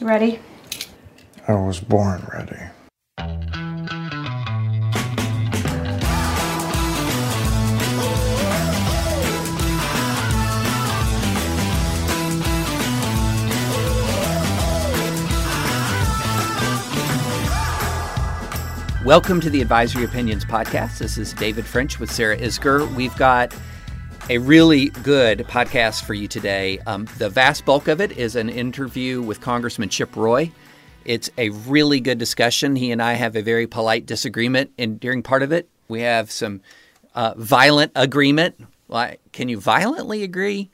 You ready? I was born ready. Welcome to the Advisory Opinions Podcast. This is David French with Sarah Isgur. We've got a really good podcast for you today. Um, the vast bulk of it is an interview with Congressman Chip Roy. It's a really good discussion. He and I have a very polite disagreement, and during part of it, we have some uh, violent agreement. Like, can you violently agree?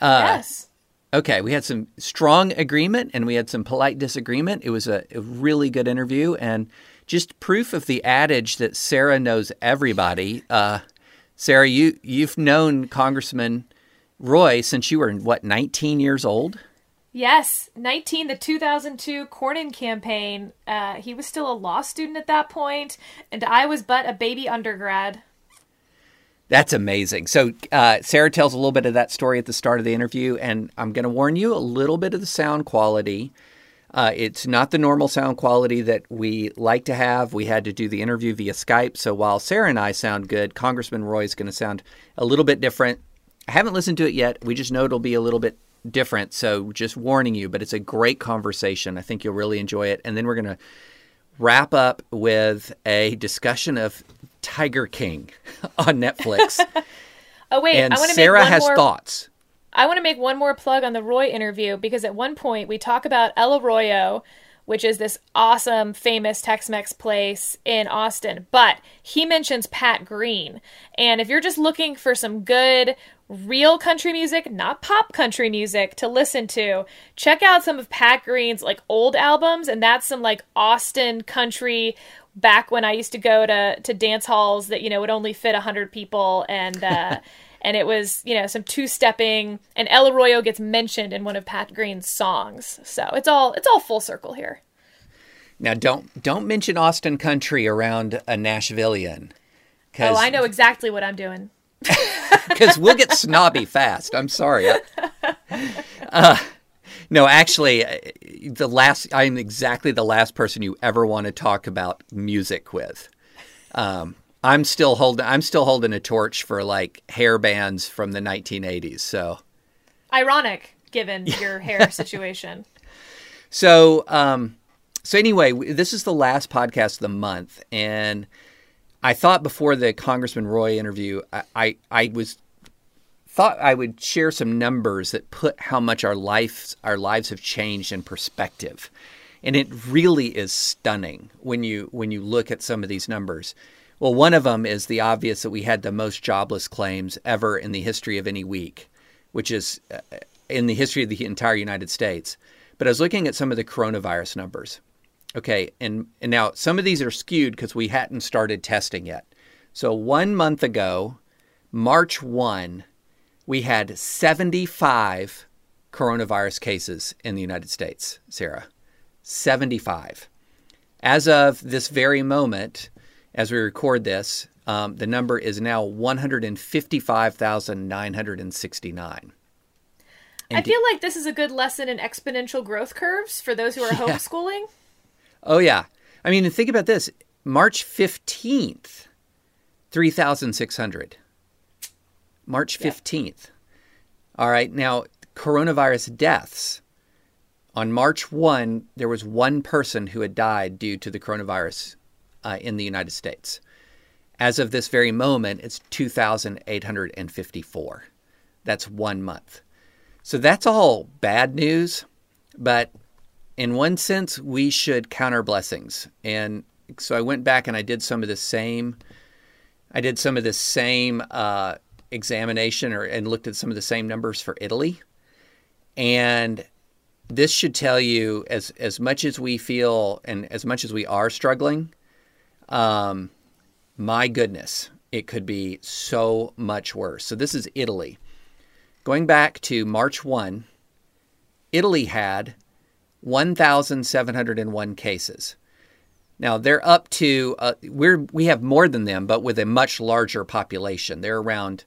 yes. Okay, we had some strong agreement and we had some polite disagreement. It was a, a, really good interview and just proof of the adage that Sarah knows everybody. Uh, Sarah, you you've known Congressman Roy since you were what 19 years old. Yes, 19, the 2002 Cornyn campaign. Uh, he was still a law student at that point, and I was but a baby undergrad. That's amazing. So, uh, Sarah tells a little bit of that story at the start of the interview, and I'm going to warn you a little bit of the sound quality. Uh, it's not the normal sound quality that we like to have. We had to do the interview via Skype. So, while Sarah and I sound good, Congressman Roy is going to sound a little bit different. I haven't listened to it yet. We just know it'll be a little bit different. So, just warning you, but it's a great conversation. I think you'll really enjoy it. And then we're going to wrap up with a discussion of Tiger King on Netflix. oh wait, and Sarah make one has more, thoughts. I want to make one more plug on the Roy interview because at one point we talk about El Arroyo, which is this awesome, famous Tex-Mex place in Austin. But he mentions Pat Green, and if you're just looking for some good real country music, not pop country music to listen to, check out some of Pat Green's like old albums and that's some like Austin country back when I used to go to to dance halls that you know would only fit 100 people and uh and it was, you know, some two-stepping and El Arroyo gets mentioned in one of Pat Green's songs. So, it's all it's all full circle here. Now, don't don't mention Austin country around a Nashvilleian. Oh, I know exactly what I'm doing because we'll get snobby fast. I'm sorry. Uh, no, actually, the last I'm exactly the last person you ever want to talk about music with. Um, I'm still holding I'm still holding a torch for like hair bands from the 1980s. So ironic given your hair situation. So, um, so anyway, this is the last podcast of the month, and I thought before the Congressman Roy interview, I, I, I was thought I would share some numbers that put how much our lives our lives have changed in perspective. And it really is stunning when you when you look at some of these numbers. Well, one of them is the obvious that we had the most jobless claims ever in the history of any week, which is uh, in the history of the entire United States. But I was looking at some of the coronavirus numbers. Okay, and, and now some of these are skewed because we hadn't started testing yet. So one month ago, March 1, we had 75 coronavirus cases in the United States, Sarah. 75. As of this very moment, as we record this, um, the number is now 155,969. I feel like this is a good lesson in exponential growth curves for those who are yeah. homeschooling. Oh, yeah. I mean, think about this March 15th, 3,600. March 15th. Yeah. All right. Now, coronavirus deaths. On March 1, there was one person who had died due to the coronavirus uh, in the United States. As of this very moment, it's 2,854. That's one month. So that's all bad news, but in one sense, we should count our blessings. And so I went back and I did some of the same. I did some of the same uh, examination or and looked at some of the same numbers for Italy, and this should tell you as as much as we feel and as much as we are struggling. Um, my goodness, it could be so much worse. So this is Italy. Going back to March 1, Italy had 1,701 cases. Now they're up to uh, we're we have more than them, but with a much larger population. They're around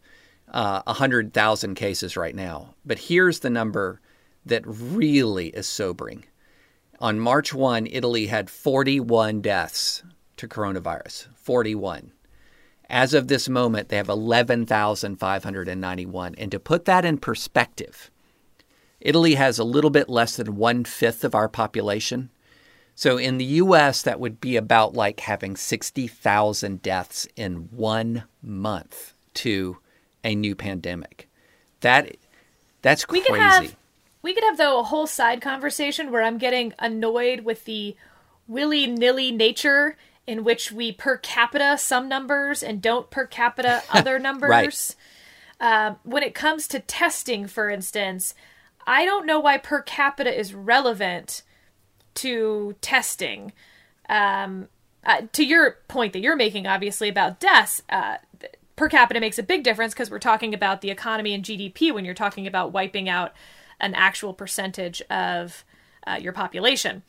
uh, 100,000 cases right now. But here's the number that really is sobering: On March 1, Italy had 41 deaths to coronavirus. 41. As of this moment, they have 11,591. And to put that in perspective, Italy has a little bit less than one fifth of our population. So in the US, that would be about like having 60,000 deaths in one month to a new pandemic. That that's crazy. We could have we could have though a whole side conversation where I'm getting annoyed with the willy nilly nature in which we per capita some numbers and don't per capita other numbers. right. Um, when it comes to testing, for instance, I don't know why per capita is relevant to testing. Um, uh, to your point that you're making, obviously, about deaths, uh, per capita makes a big difference because we're talking about the economy and GDP when you're talking about wiping out an actual percentage of uh, your population.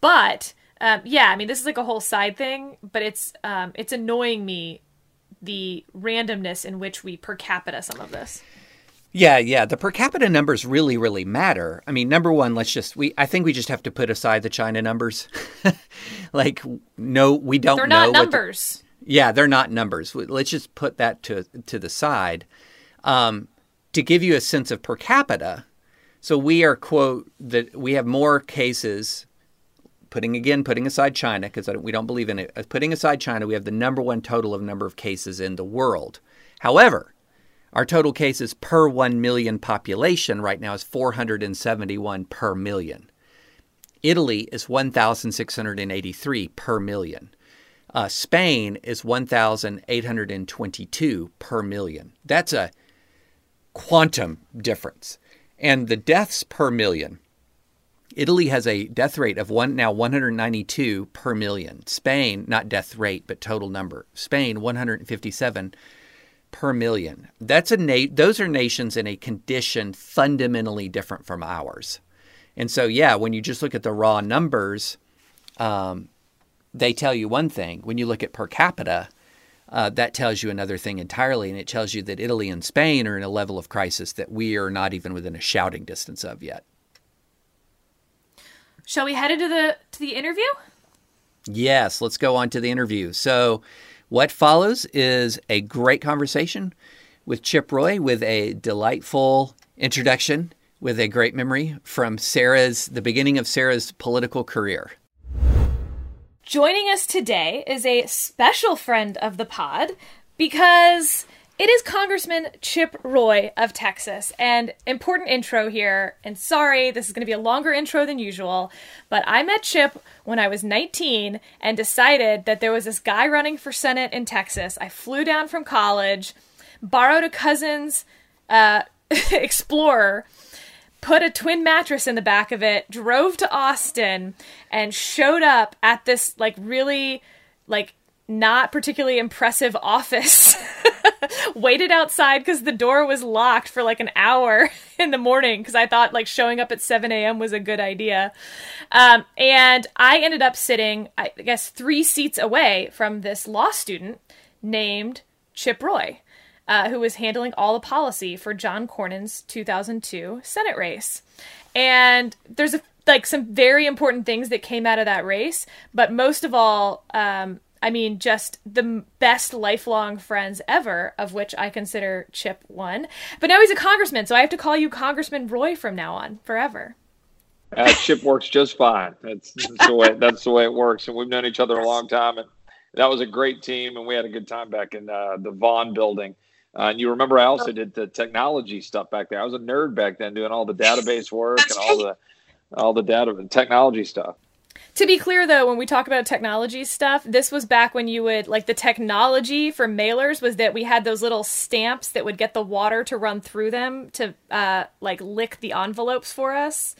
But um, yeah, I mean, this is like a whole side thing, but it's um, it's annoying me the randomness in which we per capita some of this. Yeah, yeah. The per capita numbers really, really matter. I mean, number one, let's just we. I think we just have to put aside the China numbers. like, no, we don't. Know they're not numbers. The, yeah, they're not numbers. Let's just put that to to the side. Um, to give you a sense of per capita, so we are quote that we have more cases. Putting again, putting aside China because we don't believe in it. Putting aside China, we have the number one total of number of cases in the world. However, our total cases per 1 million population right now is 471 per million. Italy is 1,683 per million. Uh, Spain is 1,822 per million. That's a quantum difference. And the deaths per million, Italy has a death rate of one now 192 per million. Spain, not death rate, but total number. Spain 157 per million. That's a na- those are nations in a condition fundamentally different from ours. And so, yeah, when you just look at the raw numbers, um, they tell you one thing. When you look at per capita, uh, that tells you another thing entirely. And it tells you that Italy and Spain are in a level of crisis that we are not even within a shouting distance of yet. Shall we head into the to the interview? Yes, let's go on to the interview. So, what follows is a great conversation with Chip Roy with a delightful introduction with a great memory from Sarah's the beginning of Sarah's political career. Joining us today is a special friend of the pod because it is Congressman Chip Roy of Texas. And important intro here. And sorry, this is going to be a longer intro than usual, but I met Chip when I was 19 and decided that there was this guy running for Senate in Texas. I flew down from college, borrowed a cousin's uh, Explorer put a twin mattress in the back of it, drove to Austin, and showed up at this like really like not particularly impressive office. Waited outside because the door was locked for like an hour in the morning because I thought like showing up at 7 a.m. was a good idea. Um, and I ended up sitting, I guess, three seats away from this law student named Chip Roy uh, who was handling all the policy for John Cornyn's 2002 Senate race. And there's a, like some very important things that came out of that race, but most of all, um, I mean, just the best lifelong friends ever, of which I consider Chip one. But now he's a congressman, so I have to call you Congressman Roy from now on, forever. Uh, Chip works just fine. That's, that's the way. That's the way it works, and we've known each other a long time, and that was a great team, and we had a good time back in uh, the Vaughn building. Uh, and you remember I also did the technology stuff back there. I was a nerd back then, doing all the database work and all the all the data and technology stuff. To be clear, though, when we talk about technology stuff, this was back when you would like the technology for mailers was that we had those little stamps that would get the water to run through them to uh, like lick the envelopes for us.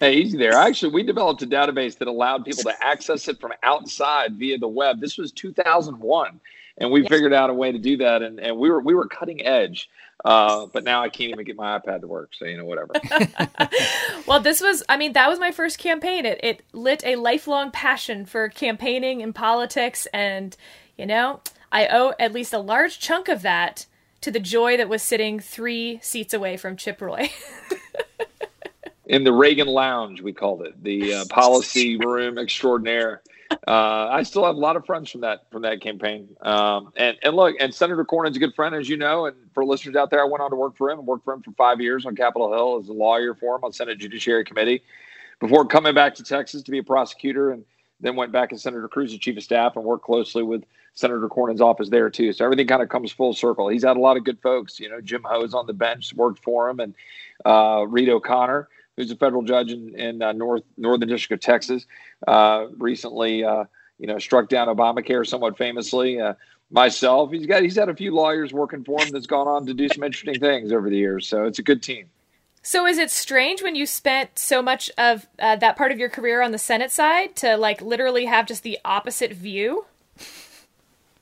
Hey, easy there. Actually, we developed a database that allowed people to access it from outside via the web. This was 2001 and we figured out a way to do that and, and we were we were cutting edge uh, but now i can't even get my ipad to work so you know whatever. Well this was i mean that was my first campaign. It, it lit a lifelong passion for campaigning and politics. And you know i owe at least a large chunk of that to the joy that was sitting three seats away from chip roy. In the Reagan Lounge, we called it. The uh, policy room extraordinaire. Uh, I still have a lot of friends from that from that campaign. Um, and and look, and Senator Cornyn's a good friend, as you know. And for listeners out there, I went on to work for him and worked for him for five years on Capitol Hill as a lawyer for him on Senate Judiciary Committee before coming back to Texas to be a prosecutor, and then went back as Senator Cruz's chief of staff and worked closely with Senator Cornyn's office there too. So everything kind of comes full circle. He's had a lot of good folks. You know, Jim Ho's on the bench worked for him, and uh, Reed O'Connor who's a federal judge in, in uh, North Northern District of Texas, uh, recently uh, you know struck down Obamacare somewhat famously. Uh, myself, he's got he's had a few lawyers working for him that's gone on to do some interesting things over the years. So it's a good team. So is it strange when you spent so much of uh, that part of your career on the Senate side to like literally have just the opposite view?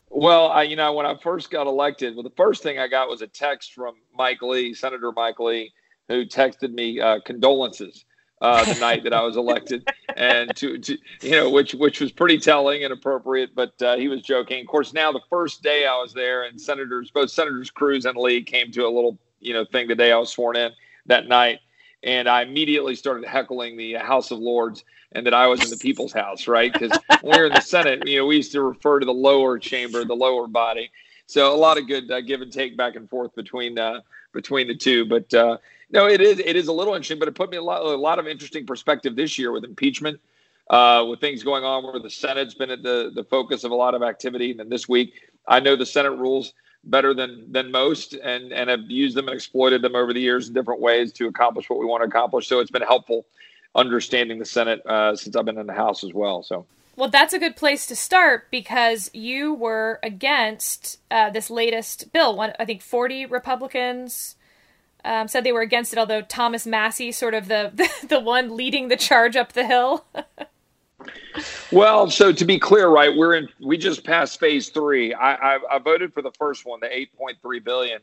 Well, I, you know, when I first got elected, well, the first thing I got was a text from Mike Lee, Senator Mike Lee, who texted me uh, condolences uh, the night that I was elected, and to, to, you know which which was pretty telling and appropriate. But uh, he was joking. Of course, now the first day I was there, and senators both senators Cruz and Lee came to a little you know thing the day I was sworn in that night, and I immediately started heckling the House of Lords and that I was in the people's house, right? Because when we were in the Senate, you know, we used to refer to the lower chamber, the lower body. So a lot of good uh, give and take back and forth between uh, between the two. But uh, no, it is it is a little interesting, but it put me a lot a lot of interesting perspective this year with impeachment, uh, with things going on where the Senate's been at the the focus of a lot of activity. And then this week, I know the Senate rules better than than most, and and have used them and exploited them over the years in different ways to accomplish what we want to accomplish. So it's been helpful understanding the Senate uh, since I've been in the House as well. So. Well, that's a good place to start because you were against uh, this latest bill. One, I think, forty Republicans um, said they were against it, although Thomas Massie, sort of the, the, the one leading the charge up the hill. well, so to be clear, right, we're in. We just passed phase three. I, I, I voted for the first one, the eight point three billion.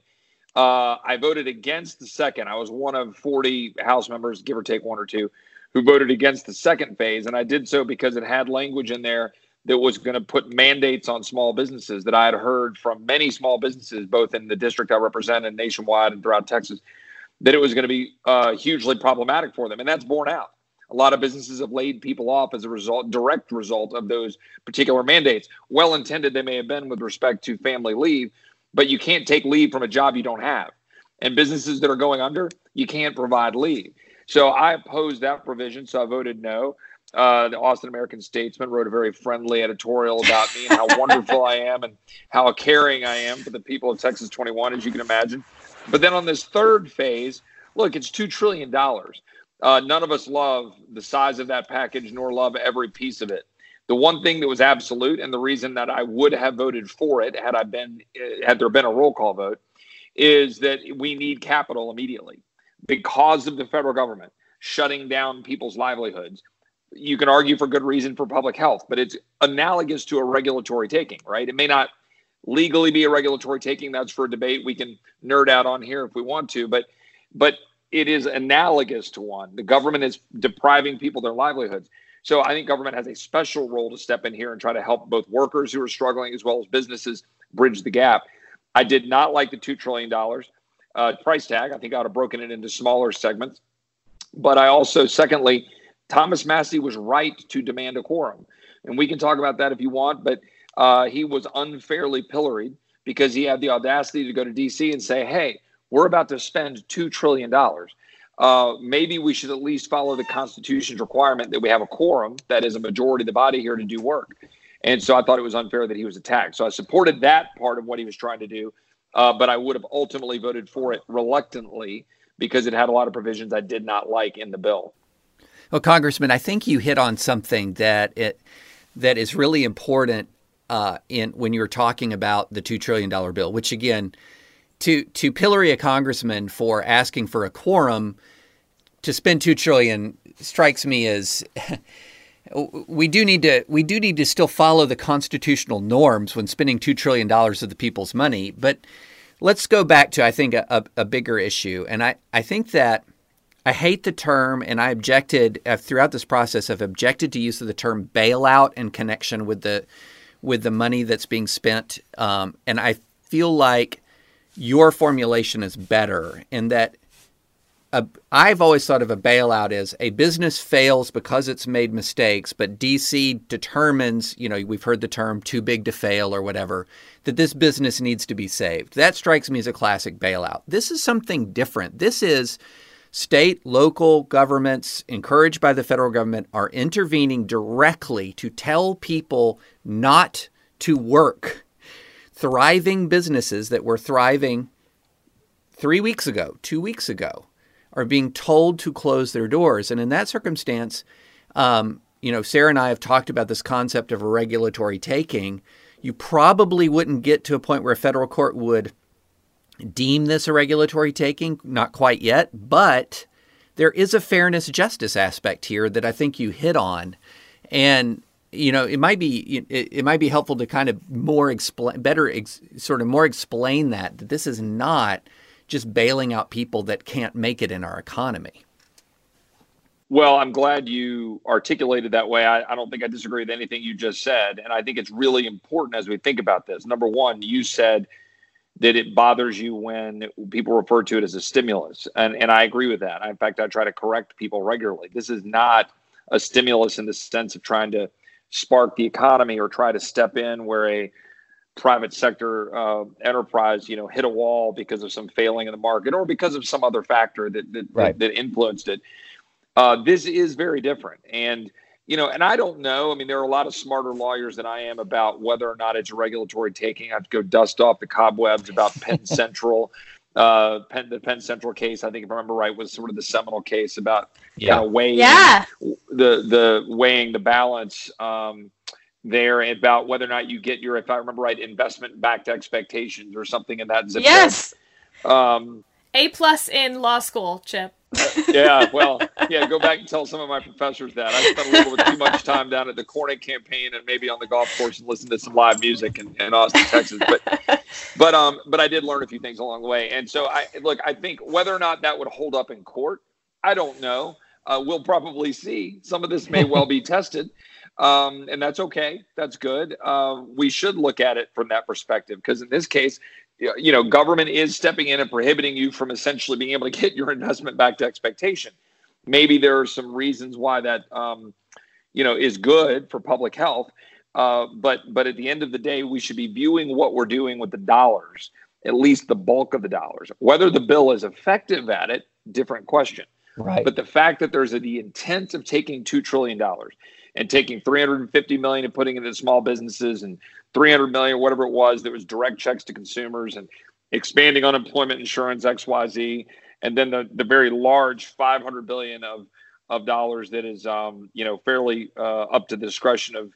Uh, I voted against the second. I was one of forty House members, give or take one or two, who voted against the second phase, and I did so because it had language in there that was going to put mandates on small businesses that I had heard from many small businesses, both in the district I represent and nationwide and throughout Texas, that it was going to be uh, hugely problematic for them. And that's borne out. A lot of businesses have laid people off as a result, direct result of those particular mandates. Well intended they may have been with respect to family leave, but you can't take leave from a job you don't have. And businesses that are going under, you can't provide leave. So I opposed that provision, so I voted no. Uh, the Austin American Statesman wrote a very friendly editorial about me and how wonderful I am and how caring I am for the people of Texas 21, as you can imagine. But then on this third phase, look, it's $2 trillion. Uh, none of us love the size of that package nor love every piece of it. The one thing that was absolute, and the reason that I would have voted for it had I been had there been a roll call vote, is that we need capital immediately because of the federal government shutting down people's livelihoods you can argue for good reason for public health, but it's analogous to a regulatory taking, right? It may not legally be a regulatory taking. That's for debate we can nerd out on here if we want to, but but it is analogous to one. The government is depriving people their livelihoods. So I think government has a special role to step in here and try to help both workers who are struggling as well as businesses bridge the gap. I did not like the two trillion dollars uh, price tag. I think I would have broken it into smaller segments. But I also, secondly, Thomas Massie was right to demand a quorum. And we can talk about that if you want, but uh, he was unfairly pilloried because he had the audacity to go to DC and say, hey, we're about to spend $2 trillion. Uh, maybe we should at least follow the Constitution's requirement that we have a quorum, that is a majority of the body here to do work. And so I thought it was unfair that he was attacked. So I supported that part of what he was trying to do, uh, but I would have ultimately voted for it reluctantly because it had a lot of provisions I did not like in the bill. Well, Congressman, I think you hit on something that it that is really important uh, in when you're talking about the two trillion dollar bill. Which again, to to pillory a congressman for asking for a quorum to spend two trillion strikes me as we do need to we do need to still follow the constitutional norms when spending two trillion dollars of the people's money. But let's go back to I think a, a, bigger issue, and I I think that I hate the term, and I objected uh, throughout this process. I've objected to use of the term bailout in connection with the with the money that's being spent, um, and I feel like your formulation is better in that a, I've always thought of a bailout as a business fails because it's made mistakes, but DC determines, you know, we've heard the term too big to fail or whatever, that this business needs to be saved. That strikes me as a classic bailout. This is something different. This is state, local governments, encouraged by the federal government, are intervening directly to tell people not to work. Thriving businesses that were thriving three weeks ago, two weeks ago, are being told to close their doors. And in that circumstance, um, you know, Sarah and I have talked about this concept of a regulatory taking. You probably wouldn't get to a point where a federal court would deem this a regulatory taking, not quite yet, but there is a fairness justice aspect here that I think you hit on. And you know, it might be it, might be helpful to kind of more explain better ex, sort of more explain that that this is not just bailing out people that can't make it in our economy. Well, I'm glad you articulated that way. I, I, don't think I disagree with anything you just said. And I think it's really important as we think about this. Number one, you said that it bothers you when people refer to it as a stimulus. And, and I agree with that. In fact, I try to correct people regularly. This is not a stimulus in the sense of trying to spark the economy or try to step in where a private sector uh, enterprise, you know, hit a wall because of some failing in the market or because of some other factor that that, right. that, that, influenced it. Uh, this is very different, and you know, and I don't know. I mean, there are a lot of smarter lawyers than I am about whether or not it's a regulatory taking. I have to go dust off the cobwebs about Penn Central. Uh, Penn, the Penn Central case, I think if I remember right, was sort of the seminal case about yeah. kind of weighing yeah. the the weighing the balance. Um, there about whether or not you get your, if I remember right, investment backed expectations or something in that zip yes. Um, A plus in law school, Chip. yeah, well, yeah, go back and tell some of my professors that. I spent a little bit too much time down at the Cornyn campaign and maybe on the golf course and listen to some live music in, in Austin, Texas. But but um but I did learn a few things along the way. And so I look, I think whether or not that would hold up in court, I don't know. Uh, we'll probably see. Some of this may well be tested um, and that's okay. That's good. Uh, we should look at it from that perspective because in this case, you know, government is stepping in and prohibiting you from essentially being able to get your investment back to expectation. Maybe there are some reasons why that, um, you know, is good for public health. Uh, but but at the end of the day, we should be viewing what we're doing with the dollars, at least the bulk of the dollars. Whether the bill is effective at it, different question. Right. But the fact that there's a, the intent of taking two trillion dollars and taking 350 million and putting it into small businesses and 300 million, whatever it was, that was direct checks to consumers and expanding unemployment insurance XYZ, and then the the very large 500 billion of of dollars that is um, you know fairly uh, up to the discretion of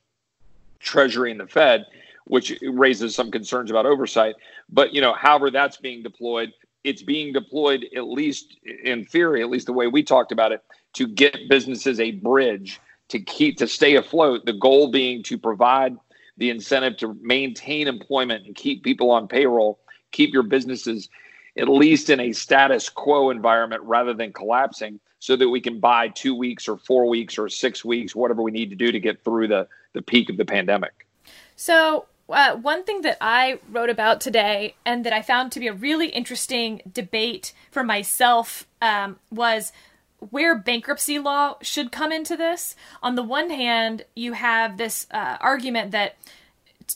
Treasury and the Fed, which raises some concerns about oversight. But you know, however that's being deployed, it's being deployed at least in theory, at least the way we talked about it, to get businesses a bridge to keep to stay afloat. The goal being to provide the incentive to maintain employment and keep people on payroll, keep your businesses at least in a status quo environment rather than collapsing so that we can buy two weeks or four weeks or six weeks, whatever we need to do to get through the, the peak of the pandemic. So, uh, one thing that I wrote about today and that I found to be a really interesting debate for myself um, was where bankruptcy law should come into this. On the one hand, you have this uh, argument that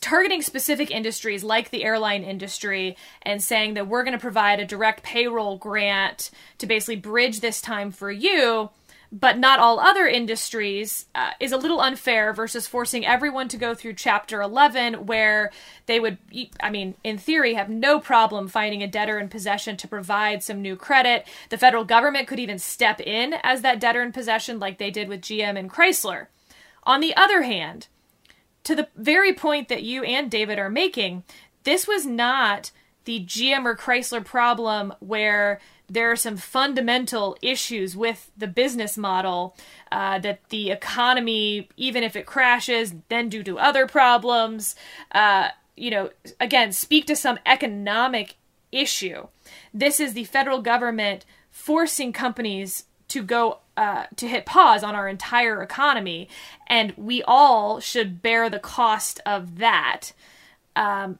targeting specific industries like the airline industry and saying that we're going to provide a direct payroll grant to basically bridge this time for you but not all other industries uh, is a little unfair versus forcing everyone to go through chapter 11 where they would i mean in theory have no problem finding a debtor in possession to provide some new credit. The federal government could even step in as that debtor in possession like they did with gm and chrysler. On the other hand to the very point that you and david are making this was not the gm or chrysler problem where there are some fundamental issues with the business model uh, that the economy, even if it crashes, then due to other problems, uh, you know, again, speak to some economic issue. This is the federal government forcing companies to go uh, to hit pause on our entire economy, and we all should bear the cost of that. Um,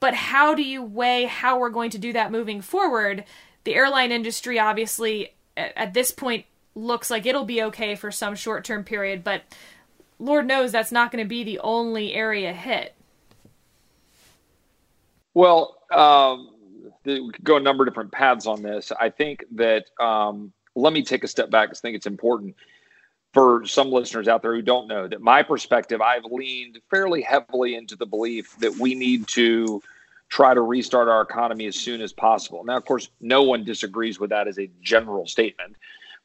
but how do you weigh how we're going to do that moving forward? The airline industry obviously at, this point looks like it'll be okay for some short term period, but Lord knows that's not going to be the only area hit. Well, um, the, we could go a number of different paths on this. I think that um, let me take a step back because I think it's important for some listeners out there who don't know that my perspective, I've leaned fairly heavily into the belief that we need to try to restart our economy as soon as possible. Now, of course, no one disagrees with that as a general statement,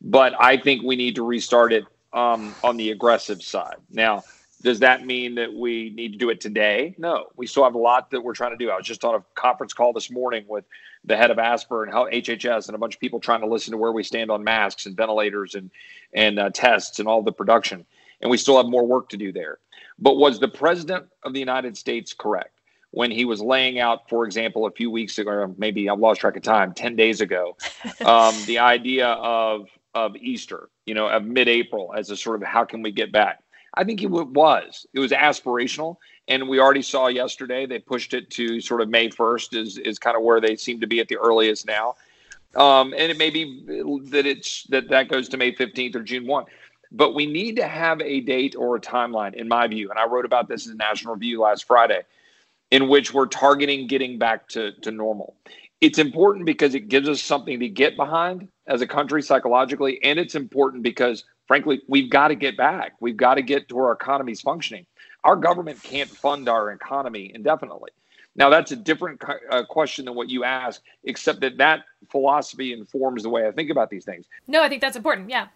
but I think we need to restart it um, on the aggressive side. Now, does that mean that we need to do it today? No, we still have a lot that we're trying to do. I was just on a conference call this morning with the head of ASPR and HHS and a bunch of people trying to listen to where we stand on masks and ventilators and and uh, tests and all the production. And we still have more work to do there. But was the president of the United States correct when he was laying out, for example, a few weeks ago, or maybe I've lost track of time, ten days ago, um, the idea of of Easter, you know, of mid-April as a sort of how can we get back? I think it was. It was aspirational, and we already saw yesterday they pushed it to sort of May first is is kind of where they seem to be at the earliest now, um, and it may be that it's that that goes to May fifteenth or June one. But we need to have a date or a timeline, in my view. And I wrote about this in National Review last Friday, in which we're targeting getting back to, to normal. It's important because it gives us something to get behind as a country psychologically, and it's important because frankly, we've got to get back. We've got to get to where our economy's functioning. Our government can't fund our economy indefinitely. Now, that's a different uh, question than what you asked, except that that philosophy informs the way I think about these things. No, I think that's important. Yeah.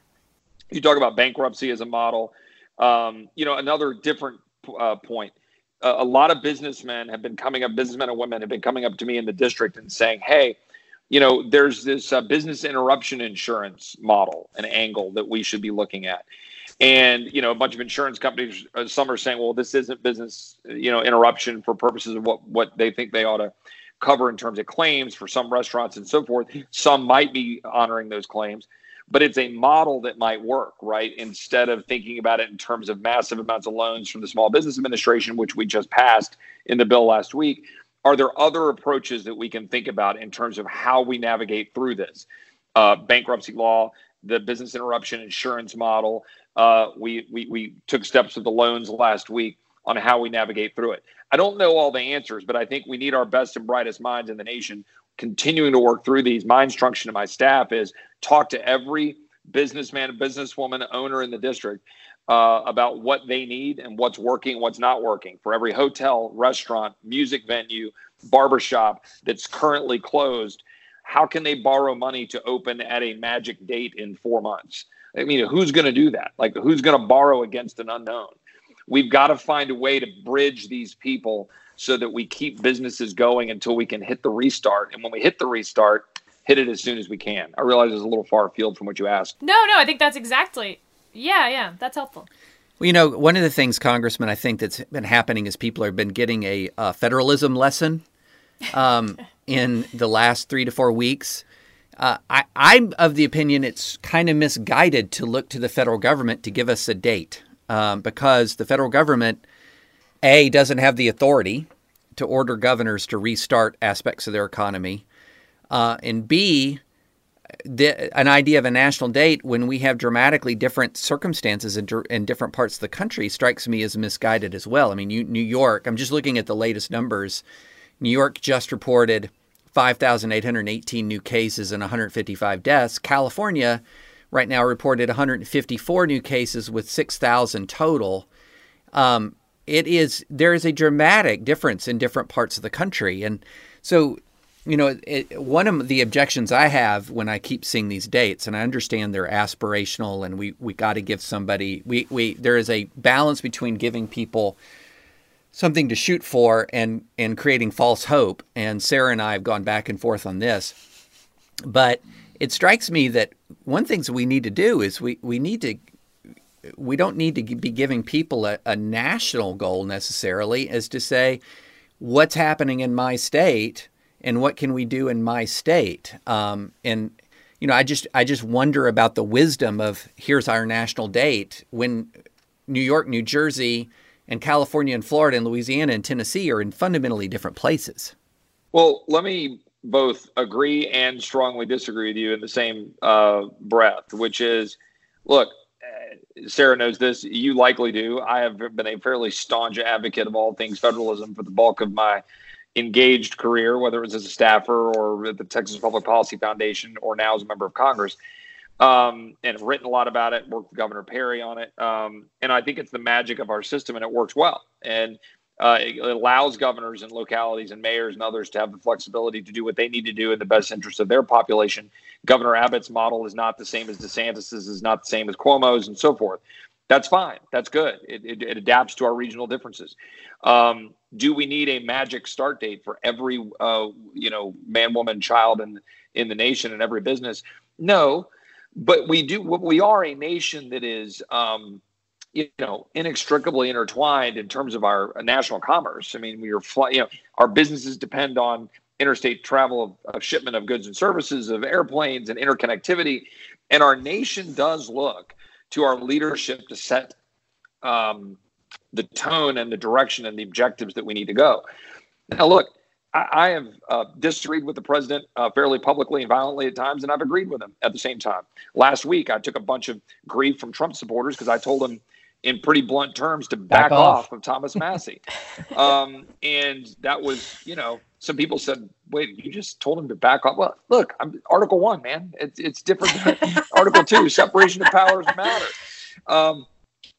You talk about bankruptcy as a model. Um, you know, another different uh, point. Uh, a lot of businessmen have been coming up, businessmen and women have been coming up to me in the district and saying, hey, you know, there's this uh, business interruption insurance model, an angle that we should be looking at. And, you know, a bunch of insurance companies, uh, some are saying, well, this isn't business, you know, interruption for purposes of what, what they think they ought to cover in terms of claims for some restaurants and so forth. Some might be honoring those claims, but it's a model that might work, right? Instead of thinking about it in terms of massive amounts of loans from the Small Business Administration, which we just passed in the bill last week, are there other approaches that we can think about in terms of how we navigate through this? Uh, bankruptcy law, the business interruption insurance model. Uh, we, we, we took steps with the loans last week on how we navigate through it. I don't know all the answers, but I think we need our best and brightest minds in the nation continuing to work through these. My instruction to my staff is talk to every businessman, businesswoman, owner in the district uh, about what they need and what's working, what's not working. For every hotel, restaurant, music venue, barbershop that's currently closed, how can they borrow money to open at a magic date in four months? I mean, who's going to do that? Like, who's going to borrow against an unknown? We've got to find a way to bridge these people so that we keep businesses going until we can hit the restart. And when we hit the restart, hit it as soon as we can. I realize it's a little far afield from what you asked. No, no, I think that's exactly yeah, yeah, that's helpful. Well, you know, one of the things, Congressman, I think that's been happening is people have been getting a, a federalism lesson um, in the last three to four weeks. Uh, I, I'm of the opinion it's kind of misguided to look to the federal government to give us a date um, because the federal government, A, doesn't have the authority to order governors to restart aspects of their economy, uh, and B, the, an idea of a national date when we have dramatically different circumstances in, in, different parts of the country strikes me as misguided as well. I mean, you, New York, I'm just looking at the latest numbers. New York just reported 5,818 new cases and 155 deaths. California right now reported 154 new cases with 6,000 total. Um, it is there is a dramatic difference in different parts of the country, and so you know, it, one of the objections I have when I keep seeing these dates, and I understand they're aspirational, and we we got to give somebody we we there is a balance between giving people something to shoot for and and creating false hope. And Sarah and I have gone back and forth on this, but it strikes me that one thing we need to do is we we need to we don't need to be giving people a, a national goal necessarily, as to say what's happening in my state and what can we do in my state? Um, and you know, I just I just wonder about the wisdom of here's our national date when New York, New Jersey, and California and Florida and Louisiana and Tennessee are in fundamentally different places. Well, let me both agree and strongly disagree with you in the same uh, breath, which is, look, Sarah knows this. You likely do. I have been a fairly staunch advocate of all things federalism for the bulk of my engaged career, whether it was as a staffer or at the Texas Public Policy Foundation or now as a member of Congress. Um, and have written a lot about it, worked with Governor Perry on it. Um, and I think it's the magic of our system and it works well. And uh, it allows governors and localities and mayors and others to have the flexibility to do what they need to do in the best interest of their population. Governor Abbott's model is not the same as DeSantis's, is not the same as Cuomo's, and so forth. That's fine. That's good. It, it, it adapts to our regional differences. Um, do we need a magic start date for every uh, you know man, woman, child in in the nation and every business? No, but we do. We are a nation that is. Um, you know inextricably intertwined in terms of our national commerce. I mean, we are fly, you know our businesses depend on interstate travel of, of, shipment of goods and services, of airplanes and interconnectivity, and our nation does look to our leadership to set um, the tone and the direction and the objectives that we need to go. Now, look. I, I have uh, disagreed with the president uh, fairly publicly and violently at times, and I've agreed with him at the same time. Last week, I took a bunch of grief from Trump supporters because I told him in pretty blunt terms to back, back off. off. of Thomas Massie. um, and that was, you know, some people said, wait, you just told him to back off. Well, look, I'm Article One, man. It's, it's different than Article Two. Separation of powers matter. Um,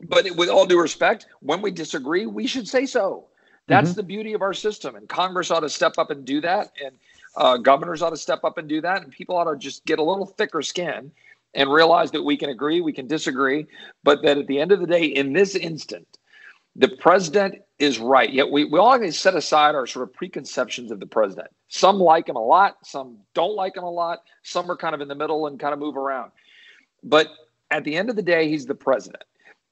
but with all due respect, when we disagree, we should say so. That's mm-hmm. the beauty of our system. And Congress ought to step up and do that. And uh, governors ought to step up and do that. And people ought to just get a little thicker skin and realize that we can agree, we can disagree, but that at the end of the day, in this instant, the president is right. Yet we, we all set aside our sort of preconceptions of the president. Some like him a lot, some don't like him a lot, some are kind of in the middle and kind of move around. But at the end of the day, he's the president.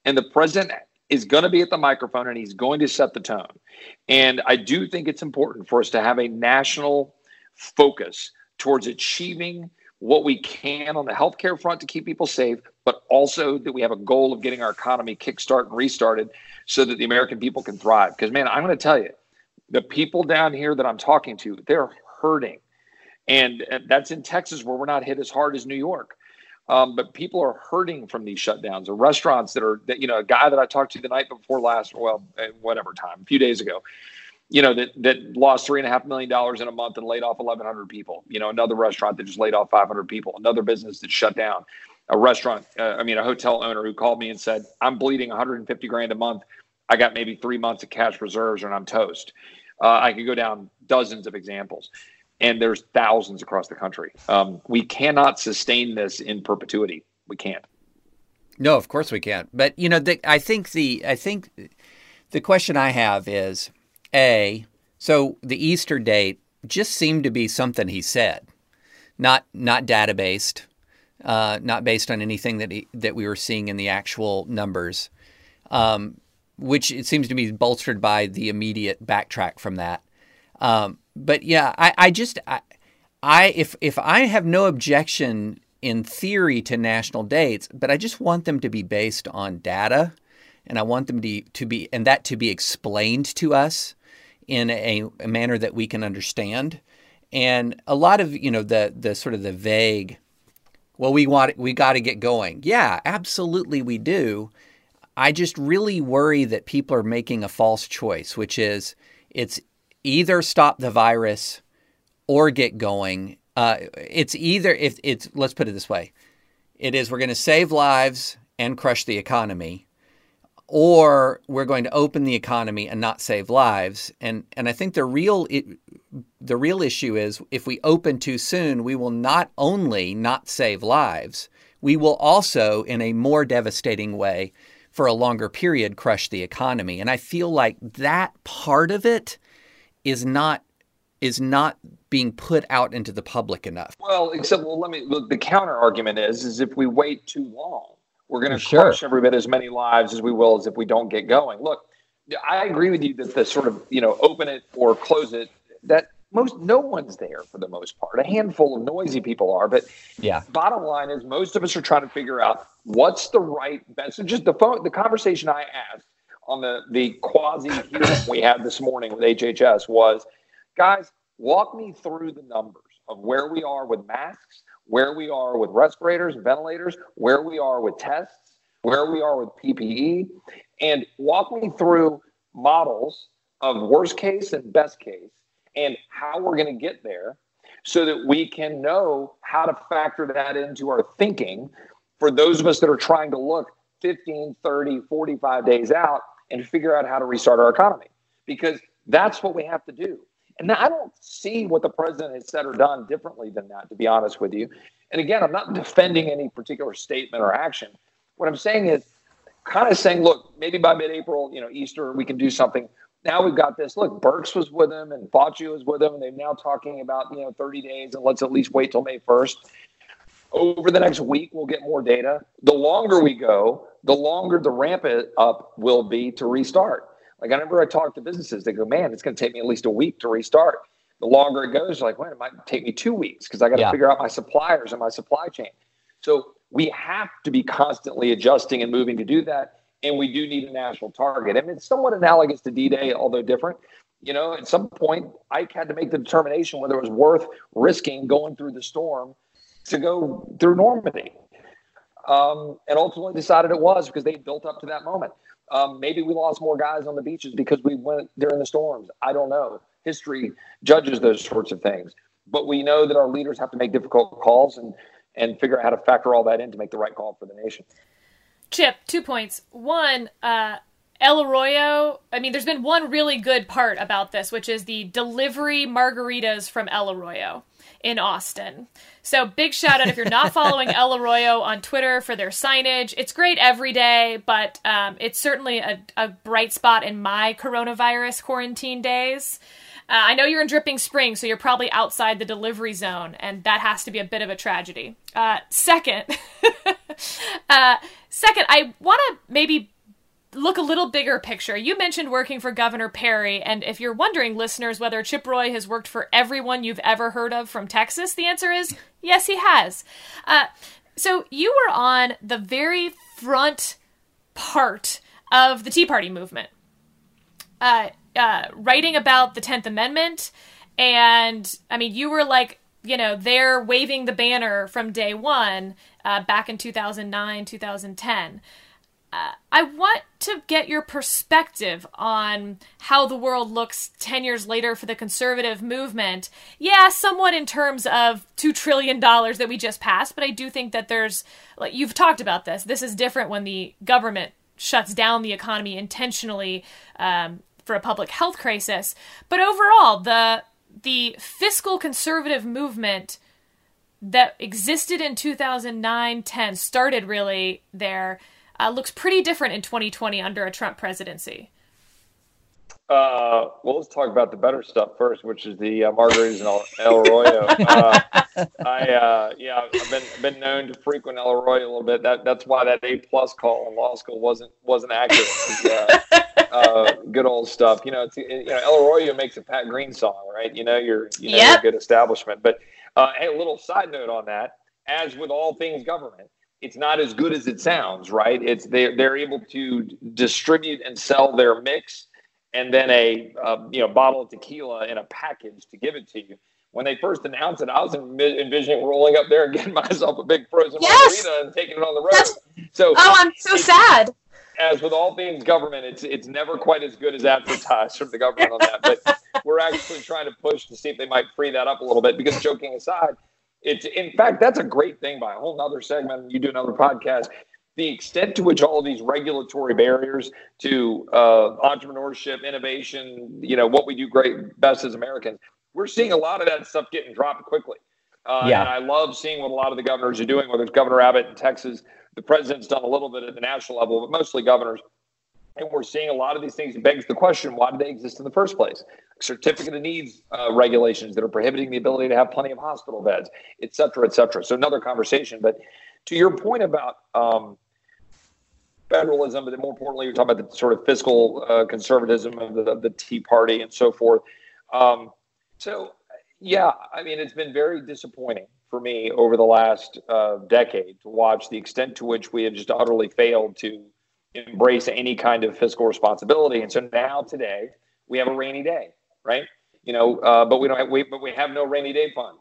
And the president is going to be at the microphone and he's going to set the tone. And I do think it's important for us to have a national focus towards achieving what we can on the healthcare front to keep people safe, but also that we have a goal of getting our economy kickstart and restarted so that the American people can thrive. Because, man, I'm going to tell you, the people down here that I'm talking to, they're hurting. And, that's in Texas where we're not hit as hard as New York. Um, but people are hurting from these shutdowns. The restaurants that are, that, you know, a guy that I talked to the night before last, well, eh, whatever time, a few days ago, you know, that that lost three and a half million dollars in a month and laid off 1,100 people. You know, another restaurant that just laid off 500 people. Another business that shut down. A restaurant, uh, I mean, a hotel owner who called me and said, "I'm bleeding 150 grand a month. I got maybe three months of cash reserves, and I'm toast." Uh, I could go down dozens of examples, and there's thousands across the country. Um, we cannot sustain this in perpetuity. We can't. No, of course we can't. But you know, the, I think the I think the question I have is a, so the Easter date just seemed to be something he said, not not data based, uh, not based on anything that he, that we were seeing in the actual numbers, um, which it seems to be bolstered by the immediate backtrack from that. Um, but yeah, I, I just I, I if if I have no objection in theory to national dates, but I just want them to be based on data, and I want them to to be and that to be explained to us in a, a manner that we can understand. And a lot of you know the the sort of the vague, well, we want we got to get going. Yeah, absolutely, we do. I just really worry that people are making a false choice, which is it's either stop the virus or get going. Uh, it's either if it's let's put it this way, it is we're going to save lives and crush the economy, or we're going to open the economy and not save lives. And and I think the real it, the real issue is if we open too soon, we will not only not save lives, we will also in a more devastating way for a longer period crush the economy. And I feel like that part of it is not is not being put out into the public enough. Well, except well, let me look, the counter argument is is if we wait too long we're going to sure. crush every bit as many lives as we will as if we don't get going. Look, I agree with you that the sort of you know open it or close it that most no one's there for the most part. A handful of noisy people are, but yeah. Bottom line is most of us are trying to figure out what's the right best. So just the phone, the conversation I asked on the the quasi hearing we had this morning with HHS was, guys, walk me through the numbers of where we are with masks, where we are with respirators, ventilators, where we are with tests, where we are with PPE, and walk me through models of worst case and best case and how we're going to get there so that we can know how to factor that into our thinking for those of us that are trying to look 15, 30, 45 days out and figure out how to restart our economy because that's what we have to do. And I don't see what the president has said or done differently than that, to be honest with you. And again, I'm not defending any particular statement or action. What I'm saying is kind of saying, look, maybe by mid-April, you know, Easter, we can do something. Now we've got this. Look, Birx was with him and Fauci was with him, and they're now talking about you know 30 days, and let's at least wait till May 1st. Over the next week, we'll get more data. The longer we go, the longer the ramp up will be to restart. Like I remember I talked to businesses, they go, man, it's going to take me at least a week to restart. The longer it goes, like, well, it might take me two weeks because I got to yeah. figure out my suppliers and my supply chain. So we have to be constantly adjusting and moving to do that. And we do need a national target. I mean, it's somewhat analogous to D Day, although different. You know, at some point, Ike had to make the determination whether it was worth risking going through the storm to go through Normandy. Um, and ultimately decided it was because they built up to that moment. Um, maybe we lost more guys on the beaches because we went during the storms. I don't know. History judges those sorts of things. But we know that our leaders have to make difficult calls and, and figure out how to factor all that in to make the right call for the nation. Chip, two points. One, uh, El Arroyo, I mean, there's been one really good part about this, which is the delivery margaritas from El Arroyo in Austin. So big shout out if you're not following El Arroyo on Twitter for their signage. It's great every day, but um, it's certainly a, a, bright spot in my coronavirus quarantine days. Uh, I know you're in Dripping Springs, so you're probably outside the delivery zone, and that has to be a bit of a tragedy. Uh, second, uh, second, I want to maybe look a little bigger picture. You mentioned working for Governor Perry, and if you're wondering, listeners, whether Chip Roy has worked for everyone you've ever heard of from Texas, the answer is yes, he has. Uh, so you were on the very front part of the Tea Party movement, uh, uh, writing about the Tenth Amendment, and I mean, you were like you know, they're waving the banner from day one uh, back in 2009, 2010. I want to get your perspective on how the world looks 10 years later for the conservative movement. Yeah, somewhat in terms of $2 trillion that we just passed, but I do think that there's, like, you've talked about this. This is different when the government shuts down the economy intentionally um, for a public health crisis. But overall, the, the fiscal conservative movement that existed in 2009 10 started really there uh, looks pretty different in 2020 under a Trump presidency. Uh, well, let's talk about the better stuff first, which is the uh, margaritas and El, El Arroyo. Uh, I uh, yeah, I've been been known to frequent El Arroyo a little bit. That that's why that A plus call in law school wasn't wasn't accurate. Uh, uh, good old stuff. You know, it's, you know, El Arroyo makes a Pat Green song, right? You know, you're you know, yep. you're a good establishment. But a little side note on that, as with all things government, it's not as good as it sounds, right? It's they're they're able to distribute and sell their mix, and then a uh, you know bottle of tequila in a package to give it to you. When they first announced it, I was envisioning rolling up there and getting myself a big frozen yes! margarita and taking it on the road. That's, so oh, I'm so sad. As with all things government, it's it's never quite as good as advertised from the government on that. But we're actually trying to push to see if they might free that up a little bit. Because joking aside, it's in fact that's a great thing by a whole nother segment. You do another podcast. The extent to which all of these regulatory barriers to uh, entrepreneurship, innovation, you know, what we do great best as Americans, we're seeing a lot of that stuff getting dropped quickly. Uh, yeah. And I love seeing what a lot of the governors are doing, whether it's Governor Abbott in Texas, the president's done a little bit at the national level, but mostly governors. And we're seeing a lot of these things. It begs the question why do they exist in the first place? certificate of needs uh, regulations that are prohibiting the ability to have plenty of hospital beds, et cetera, et cetera. So another conversation. But to your point about um, federalism, but more importantly, you're talking about the sort of fiscal uh, conservatism of the, the, Tea Party and so forth. Um, so, yeah, I mean, it's been very disappointing for me over the last uh, decade to watch the extent to which we have just utterly failed to embrace any kind of fiscal responsibility. And so now today we have a rainy day right? you know, uh, but we don't have, we, but we have no rainy day fund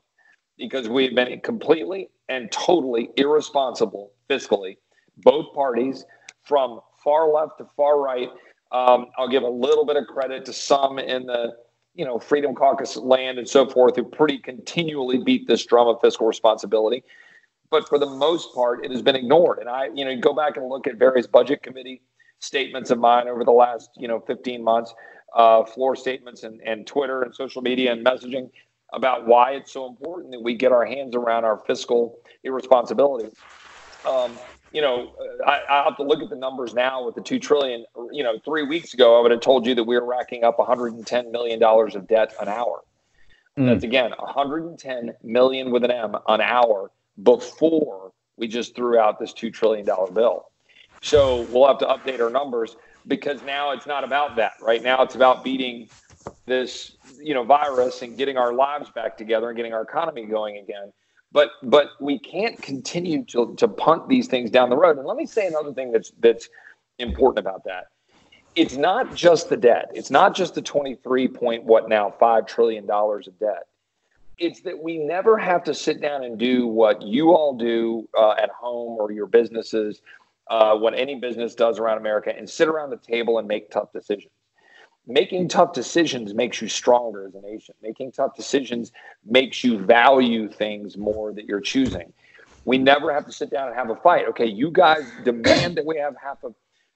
because we've been completely and totally irresponsible fiscally, both parties from far left to far right. Um, I'll give a little bit of credit to some in the you know Freedom Caucus land and so forth who pretty continually beat this drum of fiscal responsibility. But for the most part, it has been ignored. And I, you know, go back and look at various budget committee statements of mine over the last, you know, 15 months, uh, floor statements and, and Twitter and social media and messaging about why it's so important that we get our hands around our fiscal irresponsibility. Um, you know, I, I, have to look at the numbers now with the two trillion. You know, three weeks ago, I would have told you that we were racking up 110 million dollars of debt an hour. Mm. That's again 110 million with an M an hour before we just threw out this two trillion dollar bill. So we'll have to update our numbers because now it's not about that. Right now, it's about beating this you know virus and getting our lives back together and getting our economy going again. But but we can't continue to, to punt these things down the road. And let me say another thing that's that's important about that. It's not just the debt. It's not just the 23 point what now 5 trillion dollars of debt it's that we never have to sit down and do what you all do uh, at home or your businesses uh, what any business does around america and sit around the table and make tough decisions making tough decisions makes you stronger as a nation. Making tough decisions makes you value things more that you're choosing. We never have to sit down and have a fight. Okay, you guys demand that we have half a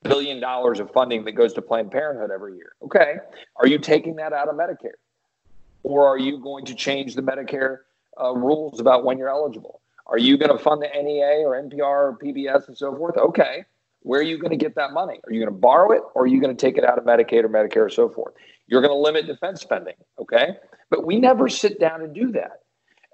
billion dollars of funding that goes to Planned Parenthood every year. Okay, are you taking that out of Medicare? Or are you going to change the Medicare uh, rules about when you're eligible? Are you going to fund the NEA or NPR or PBS and so forth? Okay where are you going to get that money? Are you going to borrow it or are you going to take it out of Medicaid or Medicare or so forth? You're going to limit defense spending, okay? But we never sit down and do that.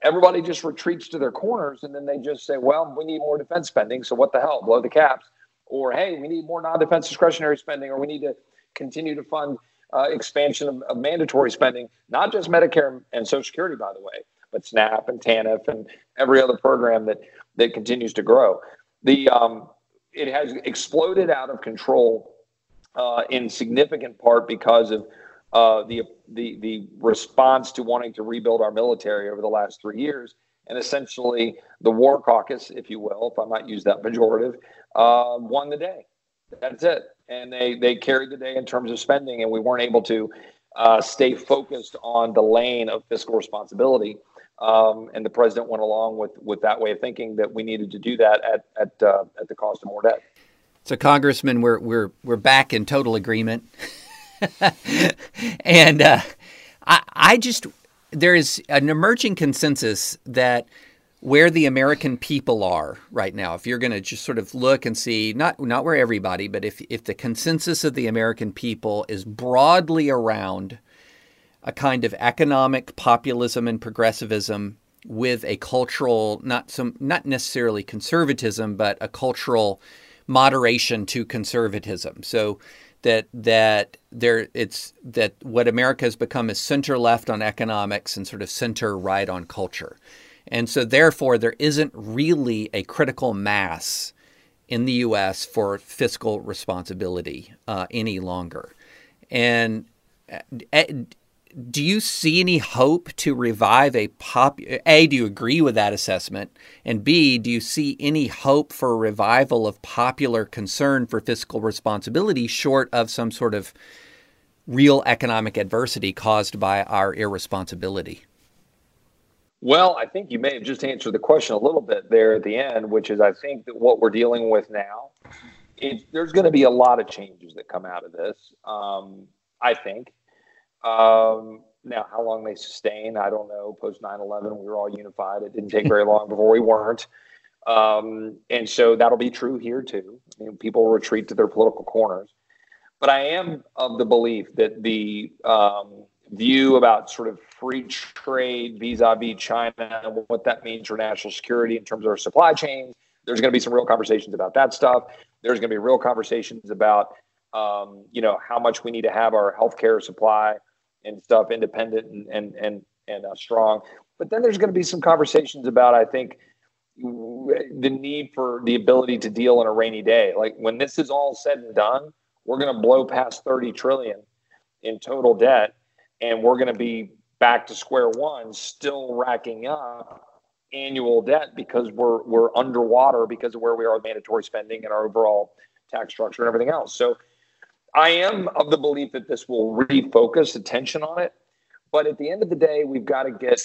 Everybody just retreats to their corners and then they just say, well, we need more defense spending. So what the hell? Blow the caps. Or, hey, we need more non defense discretionary spending or we need to continue to fund uh, expansion of, of, mandatory spending, not just Medicare and Social Security, by the way, but SNAP and TANF and every other program that, that continues to grow. The, um, it has exploded out of control uh, in significant part because of uh, the, the the response to wanting to rebuild our military over the last three years, and essentially the war caucus, if you will, if I might use that pejorative, uh, won the day. That's it, and they they carried the day in terms of spending, and we weren't able to uh, stay focused on the lane of fiscal responsibility. Um, and the president went along with, with that way of thinking that we needed to do that at at, uh, at the cost of more debt. So, Congressman, we're we're we're back in total agreement, and uh, I I just there is an emerging consensus that where the American people are right now, if you're going to just sort of look and see not not where everybody, but if if the consensus of the American people is broadly around a kind of economic populism and progressivism with a cultural not some not necessarily conservatism but a cultural moderation to conservatism. So that that there it's that what America has become is center left on economics and sort of center right on culture and so therefore there isn't really a critical mass in the US for fiscal responsibility uh, any longer and uh, do you see any hope to revive a pop? A, do you agree with that assessment? And B, do you see any hope for a revival of popular concern for fiscal responsibility short of some sort of real economic adversity caused by our irresponsibility? Well, I think you may have just answered the question a little bit there at the end, which is I think that what we're dealing with now, it, there's going to be a lot of changes that come out of this. Um, I think um, now, how long they sustain, I don't know. Post 9 11, we were all unified. It didn't take very long before we weren't. Um, and so that'll be true here too. I mean, people retreat to their political corners. But I am of the belief that the um, view about sort of free trade vis a vis China and what that means for national security in terms of our supply chains, there's going to be some real conversations about that stuff. There's going to be real conversations about, um, you know, how much we need to have our healthcare supply and stuff, independent and and and, and uh, strong. But then there's going to be some conversations about, I think, the need for the ability to deal in a rainy day. Like when this is all said and done, we're going to blow past 30 trillion in total debt, and we're going to be back to square one, still racking up annual debt because we're we're underwater because of where we are with mandatory spending and our overall tax structure and everything else. So I am of the belief that this will refocus attention on it. But at the end of the day, we've got to get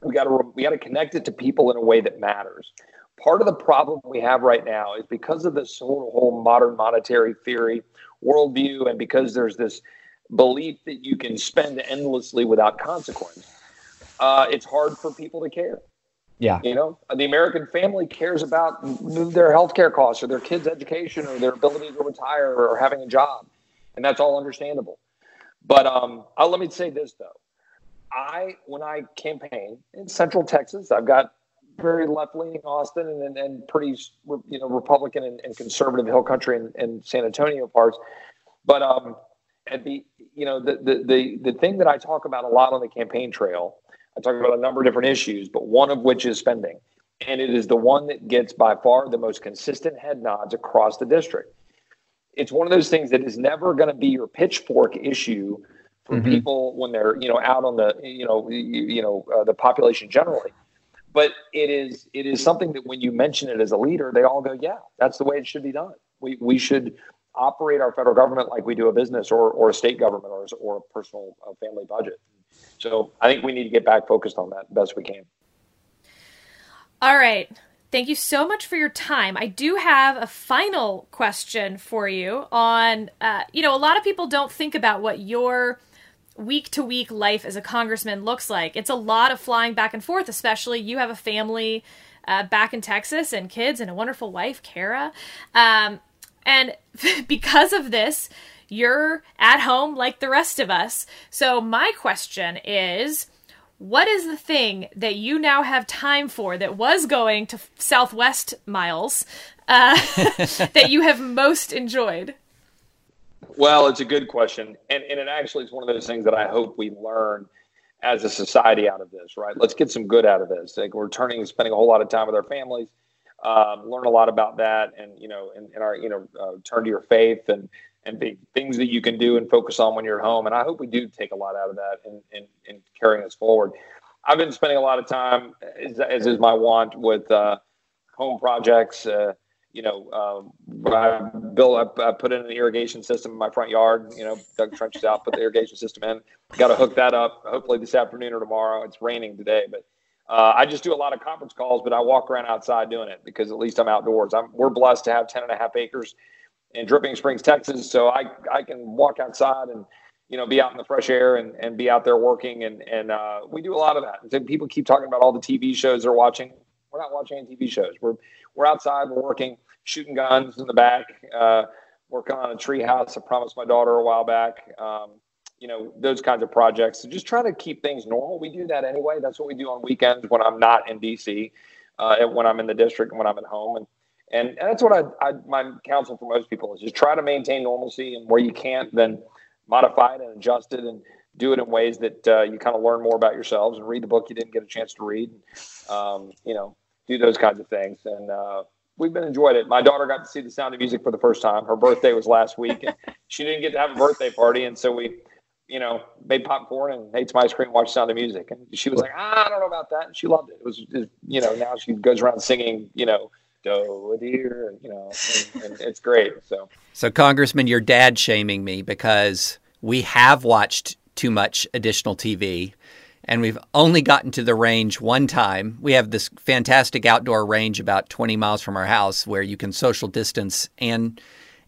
we got to we got to connect it to people in a way that matters. Part of the problem we have right now is because of this whole, whole modern monetary theory worldview, and because there's this belief that you can spend endlessly without consequence. Uh, it's hard for people to care. Yeah. You know, the American family cares about their healthcare costs or their kids' education or their ability to retire or having a job. And that's all understandable. But um, I'll, let me say this, though. I, when I campaign in Central Texas, I've got very left-leaning Austin and, and, and, pretty, you know, Republican and, and conservative Hill Country and, and, San Antonio parts. But um, at the, you know, the, the the the thing that I talk about a lot on the campaign trail I talk about a number of different issues, but one of which is spending. And it is the one that gets by far the most consistent head nods across the district. It's one of those things that is never going to be your pitchfork issue for mm-hmm. people when they're you know out on the you know you, you know uh, the population generally. But it is it is something that when you mention it as a leader, they all go, yeah, that's the way it should be done. We we should operate our federal government like we do a business or, or a state government or, or a personal uh, family budget. So I think we need to get back focused on that best we can. All right. Thank you so much for your time. I do have a final question for you on, uh, you know, a lot of people don't think about what your week to week life as a congressman looks like. It's a lot of flying back and forth, especially you have a family uh, back in Texas and kids and a wonderful wife, Carrah. Um, and because of this, you're at home like the rest of us. So, my question is what is the thing that you now have time for that was going to Southwest miles uh, that you have most enjoyed? Well, it's a good question. And, and it actually is one of those things that I hope we learn as a society out of this, right? Let's get some good out of this. Like we're turning, spending a whole lot of time with our families, um, learn a lot about that, and you know, and, and our, you know, uh, turn to your faith and and big things that you can do and focus on when you're at home. And I hope we do take a lot out of that and in, in, carrying us forward. I've been spending a lot of time, as, as is my want, with uh, home projects. Uh, you know, um, I built, I, I, put in an irrigation system in my front yard. You know, dug trenches out, put the irrigation system in. Got to hook that up. Hopefully this afternoon or tomorrow. It's raining today, but uh, I just do a lot of conference calls. But I walk around outside doing it because at least I'm outdoors. I'm, we're blessed to have 10 and a half acres in Dripping Springs, Texas. So I, I can walk outside and, you know, be out in the fresh air and, and be out there working. And, and uh, we do a lot of that. And people keep talking about all the TV shows they're watching. We're not watching any TV shows. We're, we're outside, we're working, shooting guns in the back, uh, working on a tree house. I promised my daughter a while back. Um, you know, those kinds of projects. So just try to keep things normal. We do that anyway. That's what we do on weekends when I'm not in DC, uh, and when I'm in the district and when I'm at home. And and, and that's what I, I, my counsel for most people is just try to maintain normalcy, and where you can't, then modify it and adjust it, and do it in ways that uh, you kind of learn more about yourselves and read the book you didn't get a chance to read. Um, you know, do those kinds of things, and uh, we've been enjoyed it. My daughter got to see The Sound of Music for the first time. Her birthday was last week, and she didn't get to have a birthday party, and so we you know, made popcorn and ate some ice cream, watched Sound of Music. And she was like, ah, I don't know about that. And she loved it. It was, it, you know, now she goes around singing, you know, doe a deer, you know, and, and it's great. So, so Congressman, your dad shaming me because we have watched too much additional TV and we've only gotten to the range one time. We have this fantastic outdoor range about 20 miles from our house where you can social distance and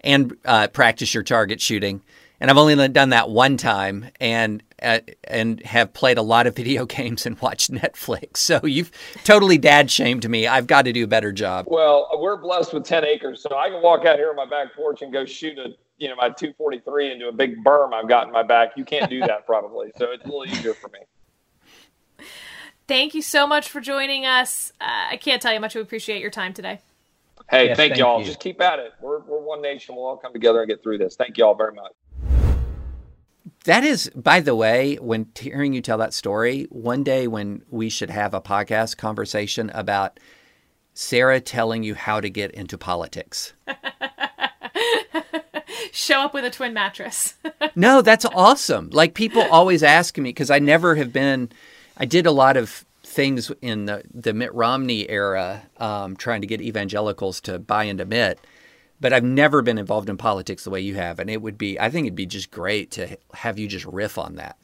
and uh, practice your target shooting. And I've only done that one time, and uh, and have played a lot of video games and watched Netflix. So you've totally dad shamed me. I've got to do a better job. Well, we're blessed with ten acres, so I can walk out here on my back porch and go shoot a you know my 243 into a big berm I've got in my back. You can't do that probably, so it's a little easier for me. Thank you so much for joining us. Uh, I can't tell you how much we appreciate your time today. Hey, yes, thank, thank y'all. You. Just keep at it. We're, we're one nation. We'll all come together and get through this. Thank y'all very much. That is, by the way, when hearing you tell that story, one day when we should have a podcast conversation about Sarah telling you how to get into politics. show up with a twin mattress. no, that's awesome. Like people always ask me because I never have been. I did a lot of things in the the Mitt Romney era, um, trying to get evangelicals to buy into Mitt. But I've never been involved in politics the way you have, and it would be. I think it'd be just great to have you just riff on that.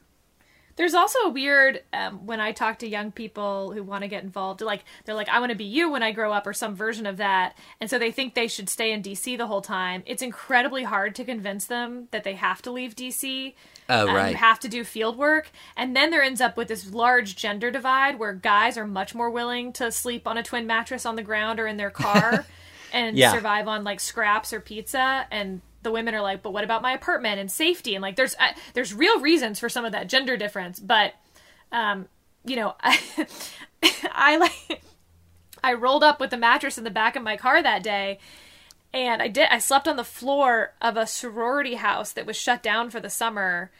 There's also a weird um, when I talk to young people who want to get involved. Like they're like, "I want to be you when I grow up," or some version of that, and so they think they should stay in DC the whole time. It's incredibly hard to convince them that they have to leave DC. Oh, right. you have to do field work, and then there ends up with this large gender divide where guys are much more willing to sleep on a twin mattress on the ground or in their car and Yeah. survive on like scraps or pizza, and the women are like, "But what about my apartment and safety?" And like, there's uh, there's real reasons for some of that gender difference, but um, you know, I, I like I rolled up with the mattress in the back of my car that day and I did I slept on the floor of a sorority house that was shut down for the summer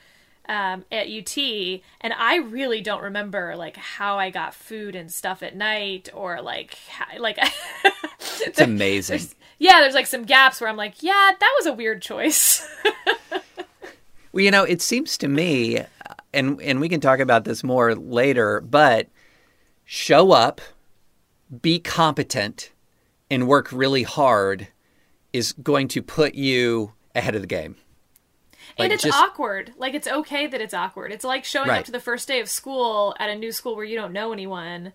um, at UT and I really don't remember like how I got food and stuff at night or like how, like It's amazing. yeah there's like some gaps where I'm like yeah that was a weird choice Well, you know, it seems to me, and and we can talk about this more later, but show up, be competent, and work really hard is going to put you ahead of the game. And it's just- awkward. Like it's okay that it's awkward. It's like showing Right. up to the first day of school at a new school where you don't know anyone,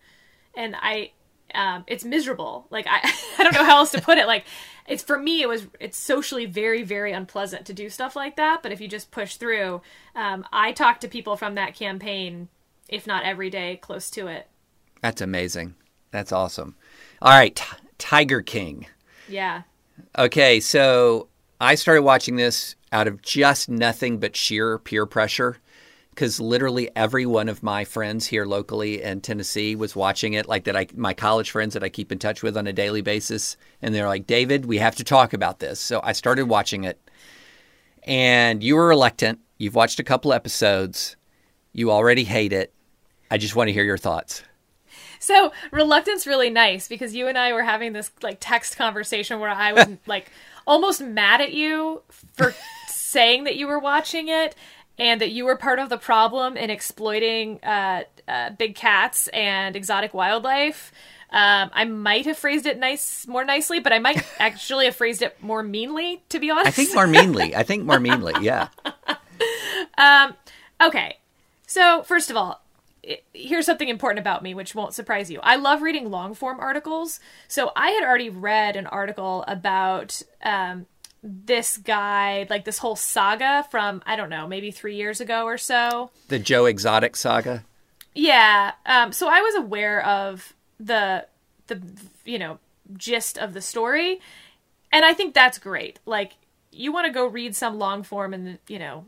and I, um, it's miserable. Like I, I don't know how else to put it. Like it's for me, it was it's socially very very unpleasant to do stuff like that. But if you just push through, um, I talk to people from that campaign, if not every day, close to it. That's amazing. That's awesome. All right, T- Tiger King. Yeah. Okay, so I started watching this out of just nothing but sheer peer pressure because literally every one of my friends here locally in Tennessee was watching it, like that I my college friends that I keep in touch with on a daily basis, and they're like, "David, we have to talk about this." So I started watching it. And you were reluctant. You've watched a couple episodes. You already hate it. I just want to hear your thoughts. So reluctance really nice because you and I were having this like text conversation where I was like almost mad at you for saying that you were watching it and that you were part of the problem in exploiting uh, uh, big cats and exotic wildlife. Um, I might have phrased it nice, more nicely, but I might actually have phrased it more meanly, to be honest. I think more meanly. I think more meanly. Yeah. Okay. So, first of all, here's something important about me, which won't surprise you. I love reading long form articles. So, I had already read an article about um, this guy, like this whole saga from, I don't know, maybe three years ago or so. The Joe Exotic saga. Yeah. Um, so, I was aware of the, the, you know, gist of the story. And I think that's great. Like, you want to go read some long form and, you know,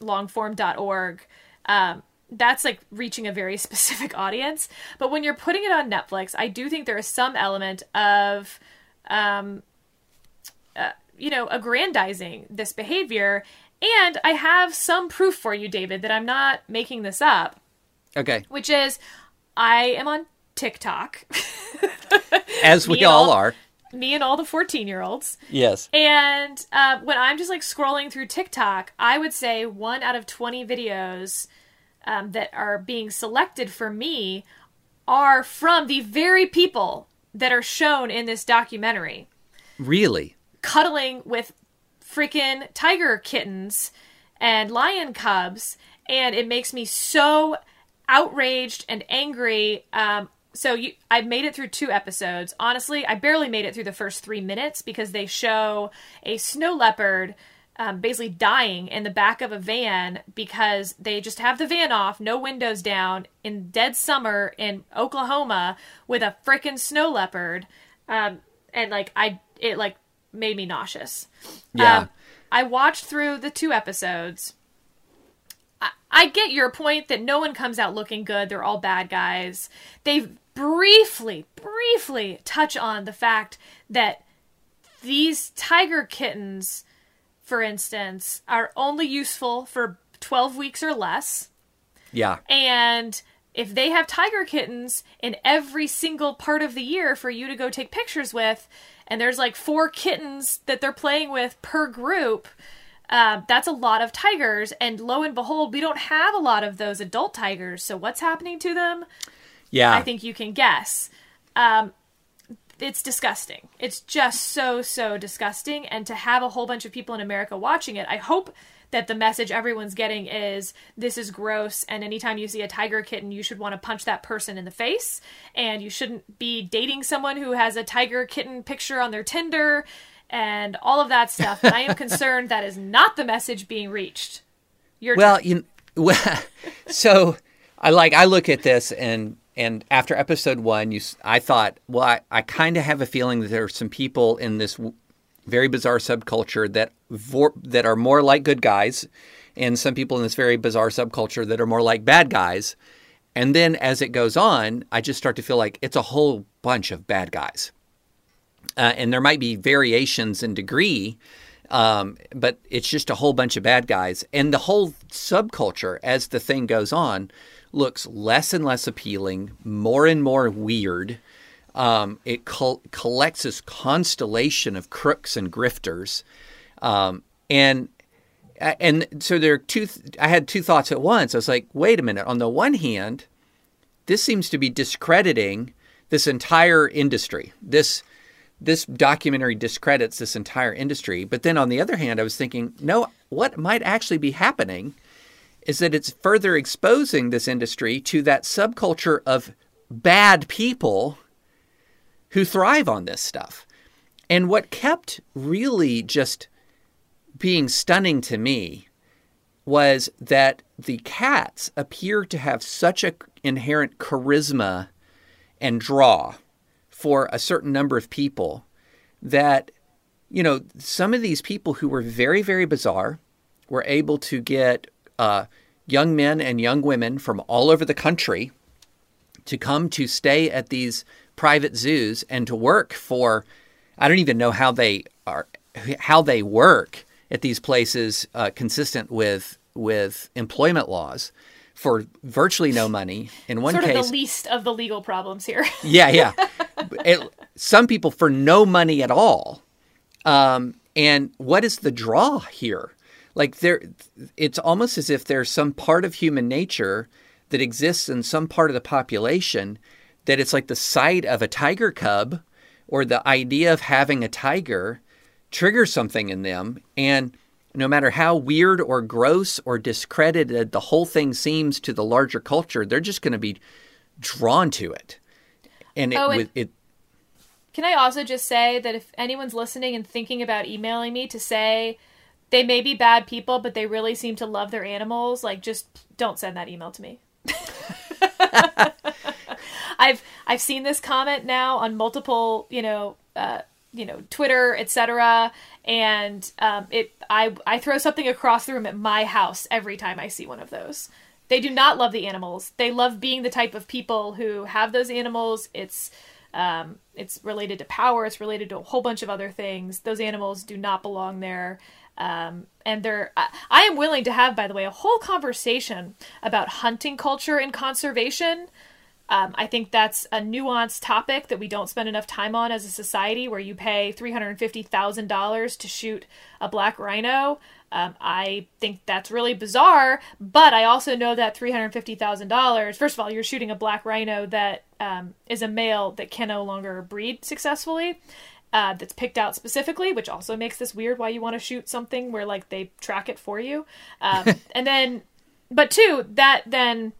longform.org um, that's like reaching a very specific audience but when you're putting it on netflix i do think there is some element of um, uh, you know aggrandizing this behavior and i have some proof for you david that i'm not making this up Okay. which is i am on tiktok As we all all- are. me and all the 14 year olds Yes. And uh, when I'm just like scrolling through TikTok, I would say one out of 20 videos um, that are being selected for me are from the very people that are shown in this documentary Really? cuddling with freaking tiger kittens and lion cubs. And it makes me so outraged and angry. Um, so you, I've made it through two episodes. Honestly, I barely made it through the first three minutes because they show a snow leopard um, basically dying in the back of a van because they just have the van off, no windows down, in dead summer in Oklahoma with a freaking snow leopard. Um, and like I, it like made me nauseous. Yeah. Um, I watched through the two episodes. I, I get your point that no one comes out looking good. They're all bad guys. They briefly, briefly touch on the fact that these tiger kittens, for instance, are only useful for 12 weeks or less. Yeah. And if they have tiger kittens in every single part of the year for you to go take pictures with, and there's like four kittens that they're playing with per group, Uh, that's a lot of tigers, and lo and behold, we don't have a lot of those adult tigers. So what's happening to them? Yeah. I think you can guess. Um, it's disgusting. It's just so so disgusting, and to have a whole bunch of people in America watching it, I hope that the message everyone's getting is this is gross and anytime you see a tiger kitten you should want to punch that person in the face and you shouldn't be dating someone who has a tiger kitten picture on their Tinder and all of that stuff. But I am concerned that is not the message being reached. Your well, turn. you well, so I like I look at this and and after episode one, you I thought, well, I, I kind of have a feeling that there are some people in this w- very bizarre subculture that vor- that are more like good guys, and some people in this very bizarre subculture that are more like bad guys. And then as it goes on, I just start to feel like it's a whole bunch of bad guys uh, and there might be variations in degree, um, but it's just a whole bunch of bad guys. And the whole subculture, as the thing goes on, looks less and less appealing, more and more weird. Um, it col- collects this constellation of crooks and grifters, um, and and so there are two. Th- I had two thoughts at once. I was like, wait a minute. On the one hand, this seems to be discrediting this entire industry. This this documentary discredits this entire industry. But then on the other hand, I was thinking, no, what might actually be happening is that it's further exposing this industry to that subculture of bad people who thrive on this stuff. And what kept really just being stunning to me was that the cats appear to have such a inherent charisma and draw for a certain number of people that you know some of these people who were very very bizarre were able to get uh, young men and young women from all over the country to come to stay at these private zoos and to work for i don't even know how they are how they work at these places uh, consistent with with employment laws for virtually no money in one sort case of the least of the legal problems here. yeah, yeah. It, some people for no money at all. Um, and what is the draw here? Like there, it's almost as if there's some part of human nature that exists in some part of the population that it's like the sight of a tiger cub or the idea of having a tiger triggers something in them. And no matter how weird or gross or discredited the whole thing seems to the larger culture, they're just going to be drawn to it. And it, Oh, and- it Can I also just say that if anyone's listening and thinking about emailing me to say they may be bad people, but they really seem to love their animals, like just don't send that email to me. I've I've seen this comment now on multiple, you know, uh, you know, Twitter, etc. And um, it I I throw something across the room at my house every time I see one of those. They do not love the animals. They love being the type of people who have those animals. It's um, it's related to power. It's related to a whole bunch of other things. Those animals do not belong there. Um, and they're, I, I am willing to have, by the way, a whole conversation about hunting culture and conservation. Um, I think that's a nuanced topic that we don't spend enough time on as a society where you pay $350,000 to shoot a black rhino. Um, I think that's really bizarre, but I also know that $350,000, first of all, you're shooting a black rhino that um, is a male that can no longer breed successfully. Uh, that's picked out specifically, which also makes this weird why you want to shoot something where like they track it for you. Um, and then, but two, that then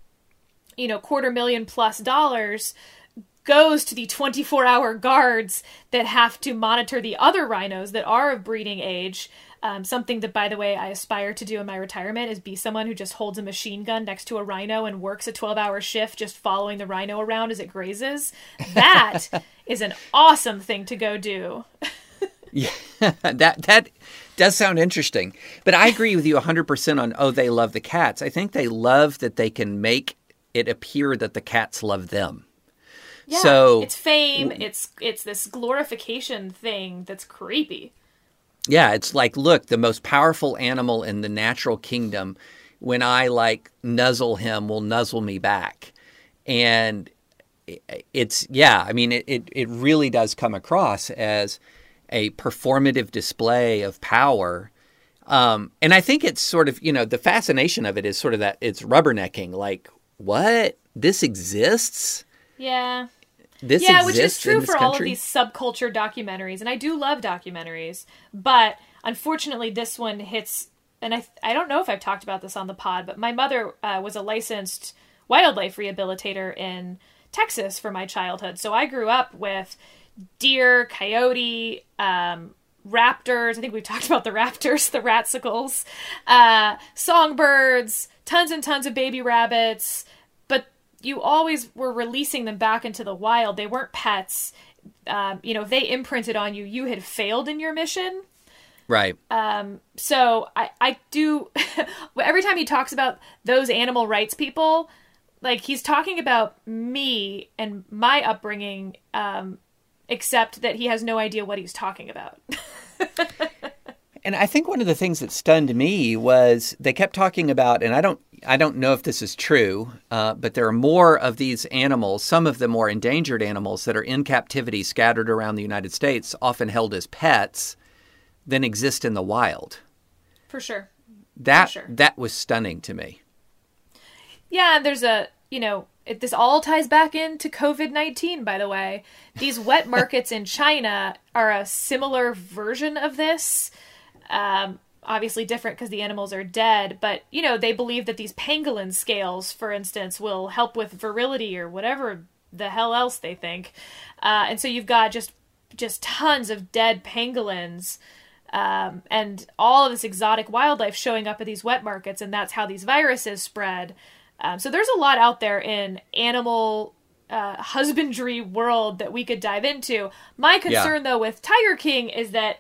you know, quarter million plus dollars goes to the 24 hour guards that have to monitor the other rhinos that are of breeding age. Um, something that, by the way, I aspire to do in my retirement is be someone who just holds a machine gun next to a rhino and works a 12 hour shift just following the rhino around as it grazes. That is an awesome thing to go do. Yeah, that that does sound interesting. But I agree with you 100% on oh they love the cats. I think they love that they can make it appear that the cats love them. Yeah, So- it's fame. It's it's this glorification thing that's creepy. Yeah, it's like look, the most powerful animal in the natural kingdom when I like nuzzle him will nuzzle me back. And it's yeah, I mean it it, it really does come across as a performative display of power Um, and I think it's sort of, you know, the fascination of it is sort of that it's rubbernecking. Like, what? This exists? Yeah. This yeah, which is true for all of these subculture documentaries, and I do love documentaries, but unfortunately, this one hits. And I I don't know if I've talked about this on the pod, but my mother uh, was a licensed wildlife rehabilitator in Texas for my childhood, so I grew up with deer, coyote, um, raptors. I think we've talked about the raptors, the ratsicles, uh, songbirds, tons and tons of baby rabbits. But you always were releasing them back into the wild. They weren't pets. Um, you know, if they imprinted on you, you had failed in your mission. Right. So I, I do. every time he talks about those animal rights people, like he's talking about me and my upbringing, um, except that he has no idea what he's talking about. And I think one of the things that stunned me was they kept talking about, and I don't, I don't know if this is true, uh, but there are more of these animals, some of the more endangered animals that are in captivity, scattered around the United States, often held as pets, than exist in the wild. For sure. That sure. that was stunning to me. Yeah, and there's a, you know, it, this all ties back into COVID 19, by the way. These wet markets in China are a similar version of this. Um, obviously different because the animals are dead, but, you know, they believe that these pangolin scales, for instance, will help with virility or whatever the hell else they think. Uh, and so you've got just just tons of dead pangolins um, and all of this exotic wildlife showing up at these wet markets, and that's how these viruses spread. Um, so there's a lot out there in animal uh, husbandry world that we could dive into. My concern, though, with Tiger King is that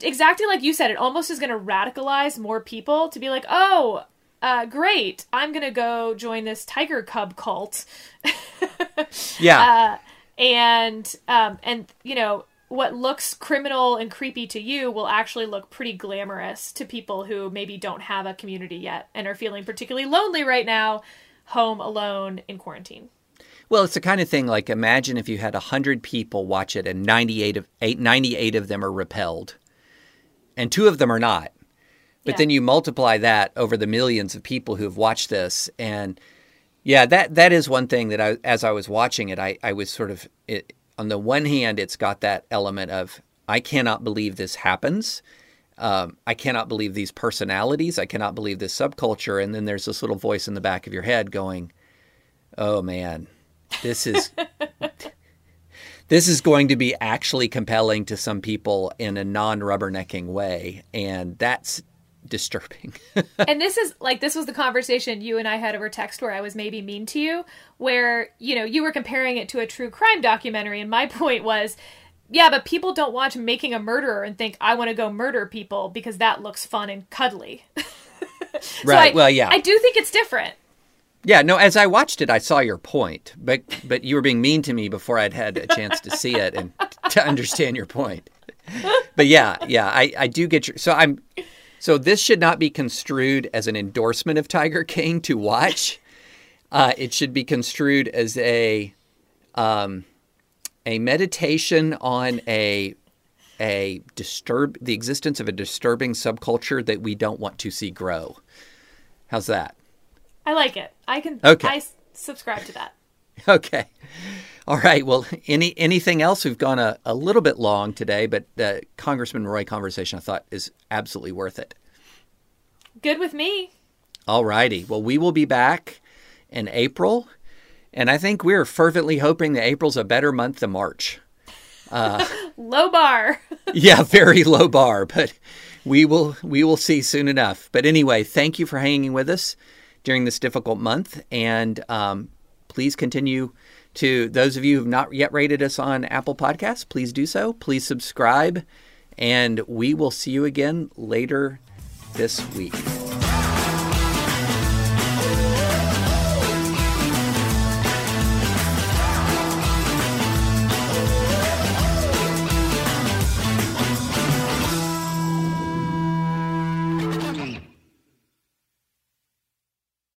exactly like you said, it almost is going to radicalize more people to be like, oh. Uh, great! I'm gonna go join this tiger cub cult. Yeah. and um, and you know what looks criminal and creepy to you will actually look pretty glamorous to people who maybe don't have a community yet and are feeling particularly lonely right now home alone in quarantine Well, it's the kind of thing like imagine if you had 100 people watch it and 98 of, eight, 98 of them are repelled and two of them are not. But Yeah. then you multiply that over the millions of people who have watched this and yeah, that that is one thing that I as I was watching it I I was sort of it, on the one hand it's got that element of I cannot believe this happens. Um, I cannot believe these personalities. I cannot believe this subculture. And then there's this little voice in the back of your head going, "Oh man, this is this is going to be actually compelling to some people in a non-rubbernecking way and that's disturbing. And this is like this was the conversation you and I had over text where I was maybe mean to you where you know you were comparing it to a true crime documentary and my point was yeah but people don't watch making a murderer and think I want to go murder people because that looks fun and cuddly. So right I- well yeah. I do think it's different yeah no as i watched it i saw your point but but you were being mean to me before i'd had a chance to see it and to understand your point but yeah yeah i i do get your so i'm so this should not be construed as an endorsement of tiger king to watch uh, it should be construed as a um, a meditation on a a disturb the existence of a disturbing subculture that we don't want to see grow. How's that? I like it I can Okay. I subscribe to that Okay. All right. Well, any anything else? We've gone a, a little bit long today, but the Congressman Roy conversation I thought is absolutely worth it. good with me All righty. Well, we will be back in April, and I think we're fervently hoping that April's a better month than March. Uh, low bar yeah, very low bar, but we will we will see soon enough. But anyway, thank you for hanging with us during this difficult month, and um, please continue to those of you who have not yet rated us on Apple Podcasts. Please do so. Please subscribe, and we will see you again later this week.